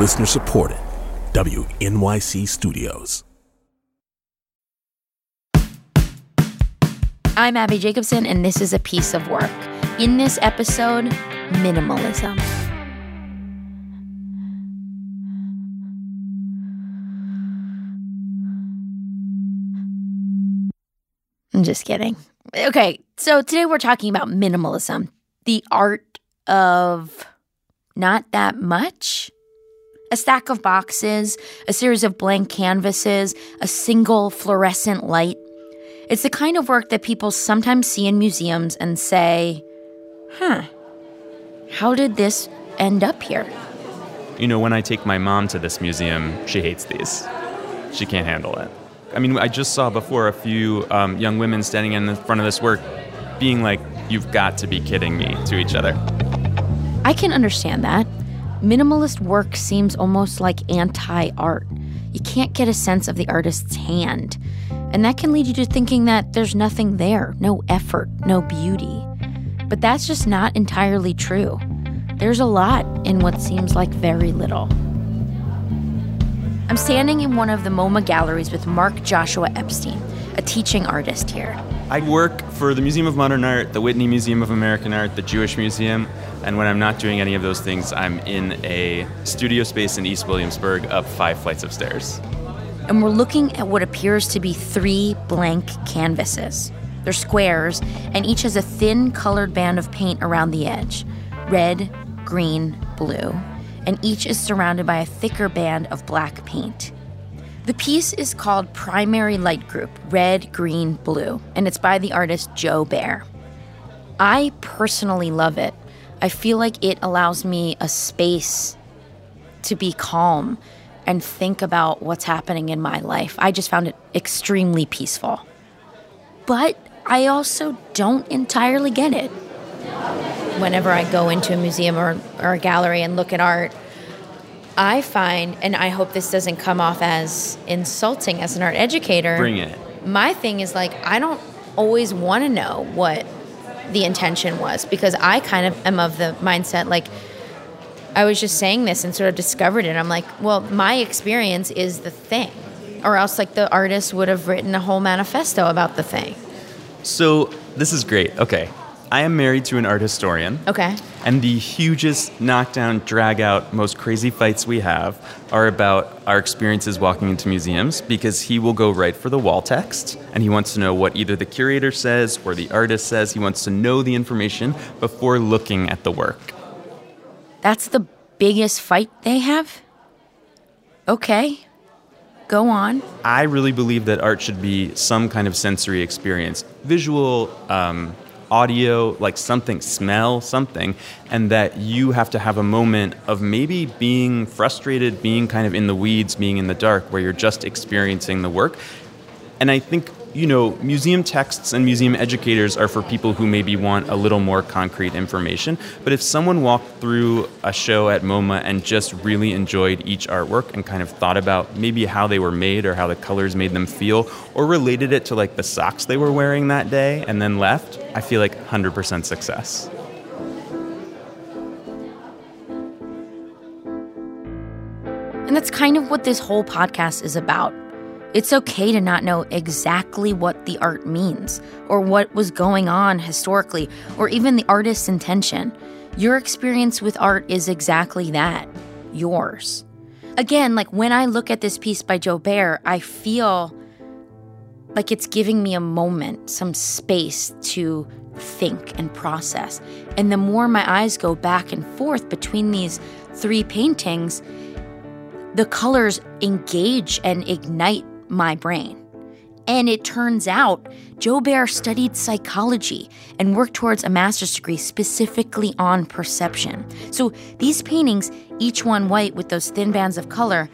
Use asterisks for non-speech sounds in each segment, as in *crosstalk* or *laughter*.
Listener supported. WNYC Studios. I'm Abbi Jacobson, and this is a piece of work. In this episode, minimalism. I'm just kidding. Okay, so today we're talking about minimalism, the art of not that much. A stack of boxes, a series of blank canvases, a single fluorescent light. It's the kind of work that people sometimes see in museums and say, huh, how did this end up here? You know, when I take my mom to this museum, she hates these. She can't handle it. I mean, I just saw before a few um, young women standing in the front of this work being like, You've got to be kidding me to each other. I can understand that. Minimalist work seems almost like anti art. You can't get a sense of the artist's hand. And that can lead you to thinking that there's nothing there, no effort, no beauty. But that's just not entirely true. There's a lot in what seems like very little. I'm standing in one of the MoMA galleries with Mark Joshua Epstein, a teaching artist here. I work for the Museum of Modern Art, the Whitney Museum of American Art, the Jewish Museum, and when I'm not doing any of those things, I'm in a studio space in East Williamsburg up five flights of stairs. And we're looking at what appears to be three blank canvases. They're squares, and each has a thin colored band of paint around the edge red, green, blue, and each is surrounded by a thicker band of black paint. The piece is called Primary Light Group Red, Green, Blue, and it's by the artist Jo Baer. I personally love it. I feel like it allows me a space to be calm and think about what's happening in my life. I just found it extremely peaceful. But I also don't entirely get it. Whenever I go into a museum or, or a gallery and look at art, I find, and I hope this doesn't come off as insulting as an art educator. Bring it. My thing is like, I don't always want to know what the intention was because I kind of am of the mindset like, I was just saying this and sort of discovered it. I'm like, well, my experience is the thing. Or else, like, the artist would have written a whole manifesto about the thing. So, this is great. Okay. I am married to an art historian. Okay. And the hugest knockdown, drag out, most crazy fights we have are about our experiences walking into museums because he will go right for the wall text and he wants to know what either the curator says or the artist says. He wants to know the information before looking at the work. That's the biggest fight they have? Okay. Go on. I really believe that art should be some kind of sensory experience visual, um, audio, like something, smell, something, and that you have to have a moment of maybe being frustrated, being kind of in the weeds, being in the dark, where you're just experiencing the work. And I think, you know, museum texts and museum educators are for people who maybe want a little more concrete information. But if someone walked through a show at MoMA and just really enjoyed each artwork and kind of thought about maybe how they were made or how the colors made them feel, or related it to like the socks they were wearing that day and then left, I feel like 100% success. And that's kind of what this whole podcast is about. It's okay to not know exactly what the art means, or what was going on historically, or even the artist's intention. Your experience with art is exactly that yours. Again, like when I look at this piece by Jo Baer, I feel like it's giving me a moment, some space to think and process. And the more my eyes go back and forth between these three paintings, the colors engage and ignite my brain. And it turns out Jo Baer studied psychology and worked towards a master's degree specifically on perception. So these paintings, each one white with those thin bands of color,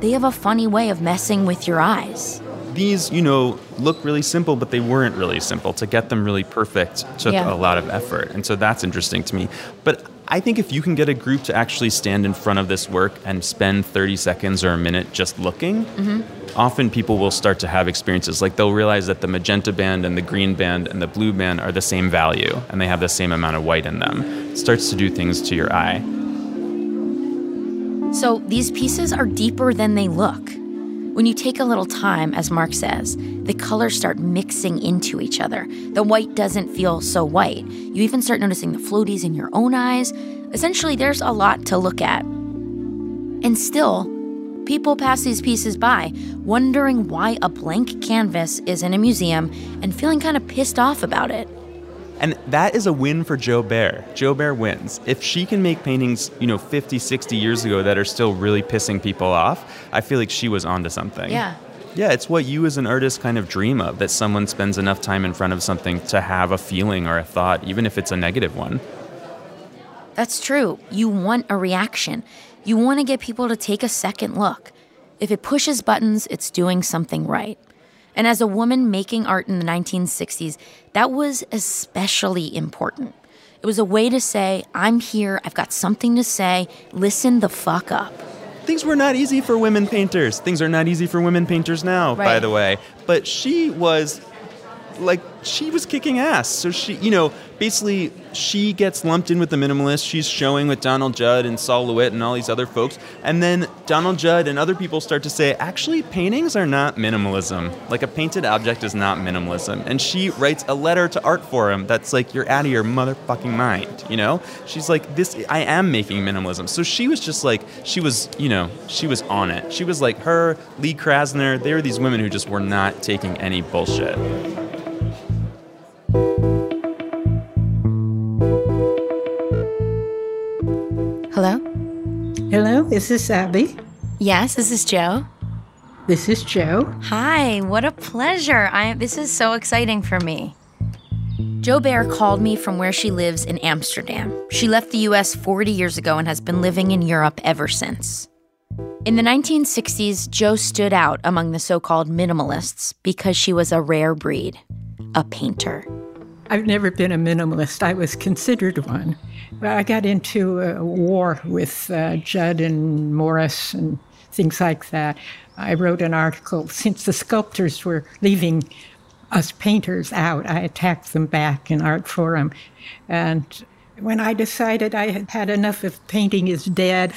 they have a funny way of messing with your eyes. These, you know, look really simple, but they weren't really simple. To get them really perfect took Yeah. a lot of effort. And so that's interesting to me. But I think if you can get a group to actually stand in front of this work and spend 30 seconds or a minute just looking, mm-hmm. often people will start to have experiences. Like they'll realize that the magenta band and the green band and the blue band are the same value and they have the same amount of white in them. It starts to do things to your eye. So these pieces are deeper than they look. When you take a little time, as Mark says, the colors start mixing into each other. The white doesn't feel so white. You even start noticing the floaties in your own eyes. Essentially, there's a lot to look at. And still, people pass these pieces by, wondering why a blank canvas is in a museum and feeling kind of pissed off about it. And that is a win for Jo Baer. Jo Baer wins. If she can make paintings, you know, 50, 60 years ago that are still really pissing people off, I feel like she was onto something. Yeah. Yeah, it's what you as an artist kind of dream of that someone spends enough time in front of something to have a feeling or a thought, even if it's a negative one. That's true. You want a reaction. You want to get people to take a second look. If it pushes buttons, it's doing something right. And as a woman making art in the 1960s, that was especially important. It was a way to say, I'm here, I've got something to say, listen the fuck up. Things were not easy for women painters. Things are not easy for women painters now, by the way. But she was like she was kicking ass. So she, you know, basically she gets lumped in with the minimalists. She's showing with Donald Judd and Sol LeWitt and all these other folks. And then Donald Judd and other people start to say, actually, paintings are not minimalism. Like a painted object is not minimalism. And she writes a letter to Artforum that's like, you're out of your motherfucking mind. You know? She's like, this, I am making minimalism. So she was just like, she was, you know, she was on it. She was like her, Lee Krasner. They were these women who just were not taking any bullshit. Hello? Hello, is this is Abbi. Yes, this is Jo. This is Jo. Hi, what a pleasure. I this is so exciting for me. Jo Baer called me from where she lives in Amsterdam. She left the US 40 years ago and has been living in Europe ever since. In the 1960s, Jo stood out among the so called minimalists because she was a rare breed a painter. I've never been a minimalist. I was considered one. But I got into a war with uh, Judd and Morris and things like that. I wrote an article. Since the sculptors were leaving us painters out, I attacked them back in Artforum. And when I decided I had had enough of painting is dead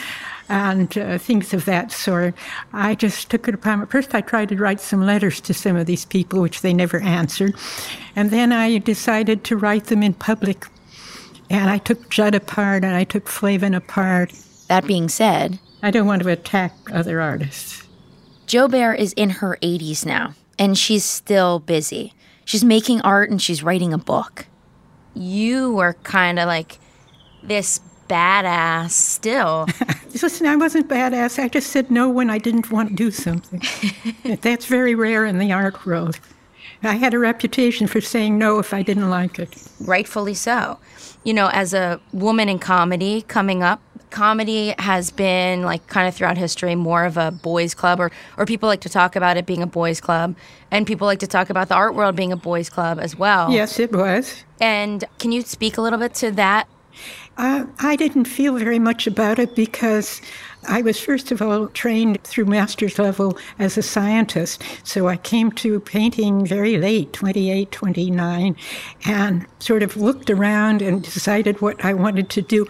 and uh, things of that sort, I just took it upon. First, I tried to write some letters to some of these people, which they never answered. And then I decided to write them in public. And I took Judd apart and I took Flavin apart. That being said, I don't want to attack other artists. Jo Baer is in her 80s now, and she's still busy. She's making art and she's writing a book. You were kind of like this badass still. *laughs* Listen, I wasn't badass. I just said no when I didn't want to do something. *laughs* That's very rare in the art world. I had a reputation for saying no if I didn't like it. rightfully so. You know, as a woman in comedy coming up, comedy has been like kind of throughout history more of a boys club or or people like to talk about it being a boys club and people like to talk about the art world being a boys club as well. Yes, it was. And can you speak a little bit to that? Uh, I didn't feel very much about it because I was, first of all, trained through master's level as a scientist. So I came to painting very late, 28, 29, and sort of looked around and decided what I wanted to do.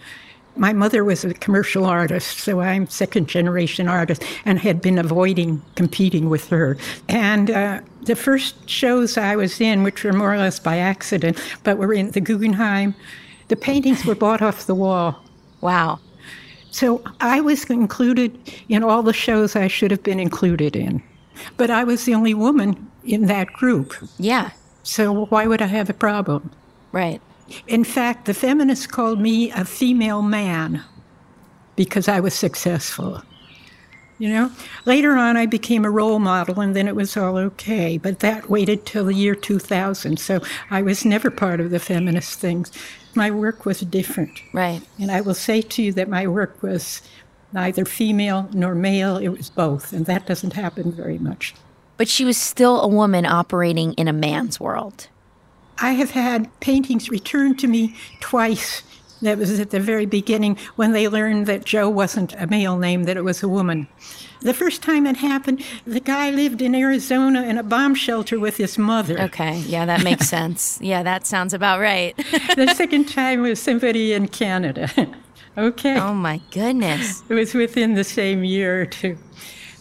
My mother was a commercial artist, so I'm second generation artist and had been avoiding competing with her. And uh, the first shows I was in, which were more or less by accident, but were in the Guggenheim, the paintings were bought off the wall. Wow. So I was included in all the shows I should have been included in. But I was the only woman in that group. Yeah. So why would I have a problem? Right. In fact, the feminists called me a female man because I was successful. You know, later on I became a role model and then it was all okay, but that waited till the year 2000. So I was never part of the feminist things. My work was different. Right. And I will say to you that my work was neither female nor male, it was both, and that doesn't happen very much. But she was still a woman operating in a man's world. I have had paintings returned to me twice. That was at the very beginning when they learned that Joe wasn't a male name, that it was a woman. The first time it happened, the guy lived in Arizona in a bomb shelter with his mother. Okay. Yeah, that makes *laughs* sense. Yeah, that sounds about right. *laughs* the *laughs* second time was somebody in Canada. Okay. Oh my goodness. It was within the same year or two.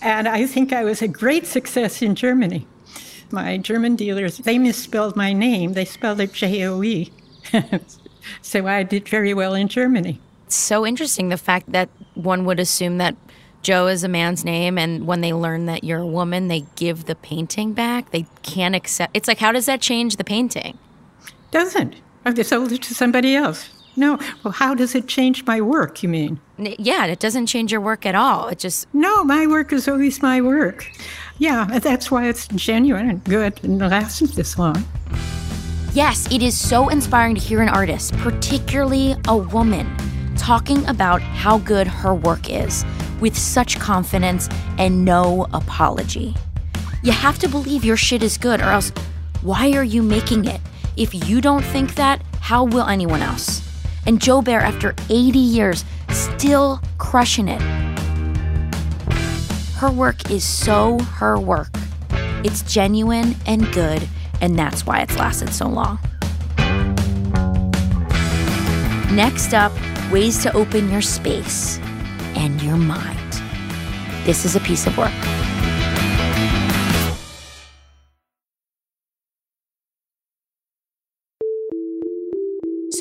And I think I was a great success in Germany. My German dealers, they misspelled my name. They spelled it J O E. *laughs* so I did very well in Germany. It's so interesting the fact that one would assume that Joe is a man's name, and when they learn that you're a woman, they give the painting back. They can't accept. It's like, how does that change the painting? Doesn't. I've sold it to somebody else. No. Well, how does it change my work, you mean? Yeah, it doesn't change your work at all. It just No, my work is always my work. Yeah, that's why it's genuine and good and lasts this long. Yes, it is so inspiring to hear an artist, particularly a woman, talking about how good her work is with such confidence and no apology. You have to believe your shit is good, or else why are you making it? If you don't think that, how will anyone else? And Jo Baer, after 80 years, still crushing it. Her work is so her work. It's genuine and good, and that's why it's lasted so long. Next up, ways to open your space and your mind. This is a piece of work.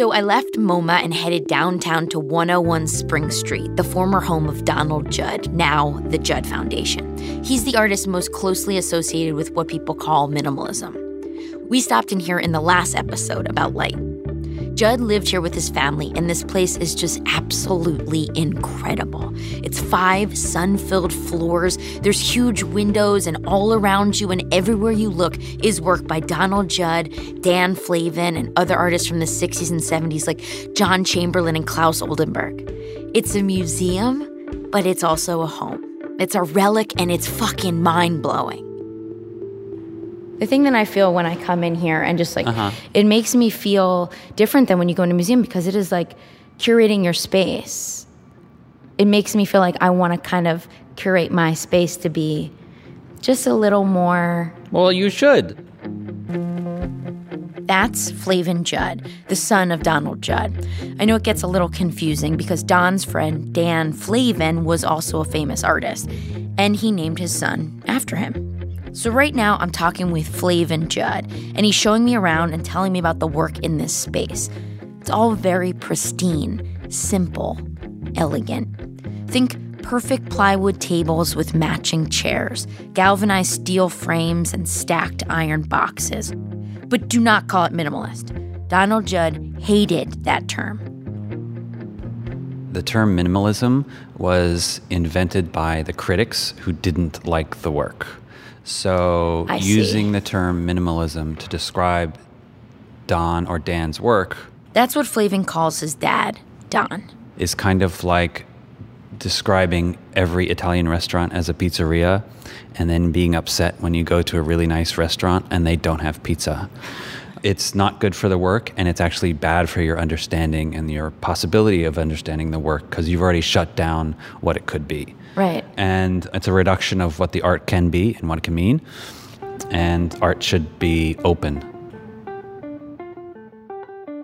So I left MoMA and headed downtown to 101 Spring Street, the former home of Donald Judd, now the Judd Foundation. He's the artist most closely associated with what people call minimalism. We stopped in here in the last episode about light. Judd lived here with his family, and this place is just absolutely incredible. It's five sun filled floors, there's huge windows, and all around you and everywhere you look is work by Donald Judd, Dan Flavin, and other artists from the 60s and 70s like John Chamberlain and Claes Oldenburg. It's a museum, but it's also a home. It's a relic, and it's fucking mind blowing. The thing that I feel when I come in here and just like uh-huh. it makes me feel different than when you go into a museum because it is like curating your space. It makes me feel like I want to kind of curate my space to be just a little more. Well, you should. That's Flavin Judd, the son of Donald Judd. I know it gets a little confusing because Don's friend Dan Flavin was also a famous artist, and he named his son after him. So, right now, I'm talking with Flavin Judd, and he's showing me around and telling me about the work in this space. It's all very pristine, simple, elegant. Think perfect plywood tables with matching chairs, galvanized steel frames, and stacked iron boxes. But do not call it minimalist. Donald Judd hated that term. The term minimalism was invented by the critics who didn't like the work. So, I see. using the term minimalism to describe Don or Dan's work That's what Flavin calls his dad, Don. is kind of like describing every Italian restaurant as a pizzeria and then being upset when you go to a really nice restaurant and they don't have pizza. It's not good for the work and it's actually bad for your understanding and your possibility of understanding the work because you've already shut down what it could be. Right. And it's a reduction of what the art can be and what it can mean. And art should be open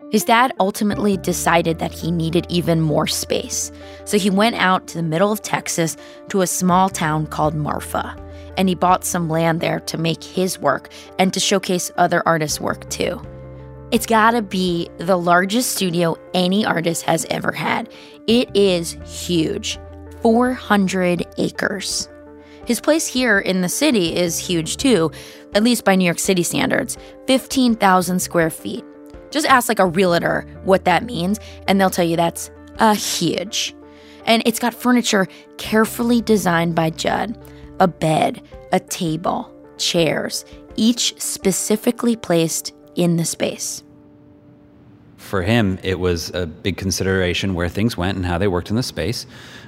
His dad ultimately decided that he needed even more space. So he went out to the middle of Texas to a small town called Marfa. And he bought some land there to make his work and to showcase other artists' work too. It's gotta be the largest studio any artist has ever had. It is huge 400 acres. His place here in the city is huge too, at least by New York City standards 15,000 square feet. Just ask like a realtor what that means, and they'll tell you that's a huge. And it's got furniture carefully designed by Judd a bed, a table, chairs, each specifically placed in the space. for him, it was a big consideration where things went and how they worked in the space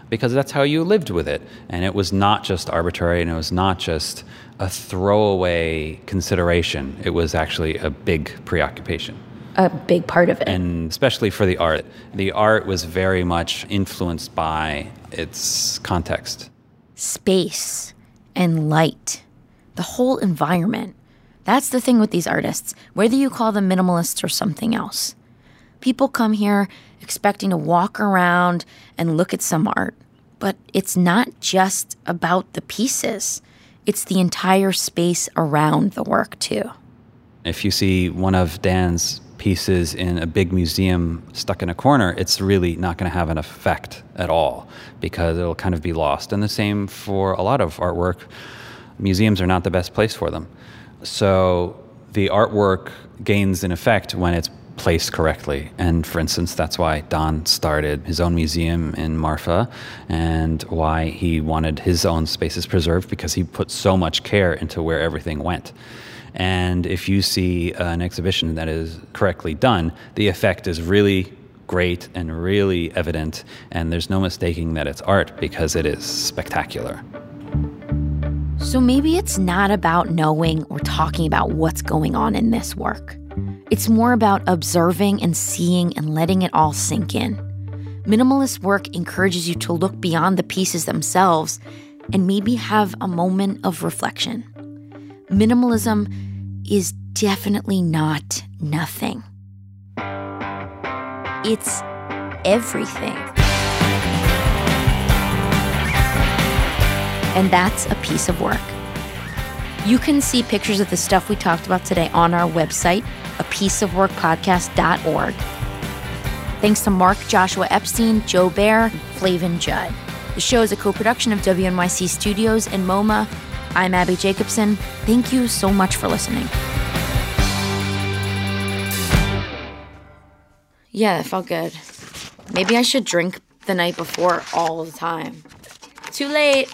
because that's how you lived with it. And it was not just arbitrary and it was not just a throwaway consideration. It was actually a big preoccupation. A big part of it. And especially for the art, the art was very much influenced by its context. space and light, the whole environment. That's the thing with these artists, whether you call them minimalists or something else. People come here expecting to walk around and look at some art, but it's not just about the pieces, it's the entire space around the work, too. If you see one of Dan's pieces in a big museum stuck in a corner, it's really not going to have an effect at all because it'll kind of be lost. And the same for a lot of artwork. Museums are not the best place for them. So the artwork gains an effect when it's placed correctly. And for instance, that's why Don started his own museum in Marfa and why he wanted his own spaces preserved because he put so much care into where everything went. And if you see an exhibition that is correctly done, the effect is really great and really evident, and there's no mistaking that it's art because it is spectacular. So maybe it's not about knowing or talking about what's going on in this work. It's more about observing and seeing and letting it all sink in. Minimalist work encourages you to look beyond the pieces themselves and maybe have a moment of reflection. Minimalism is definitely not nothing, it's everything. And that's a piece of work. You can see pictures of the stuff we talked about today on our website, a piece of work pieceofworkpodcast.org. Thanks to Mark Joshua Epstein, Jo Baer, Flavin Judd. The show is a co production of WNYC Studios and MoMA. I'm Abbi Jacobson. Thank you so much for listening. Yeah, it felt good. Maybe I should drink the night before all the time. Too late.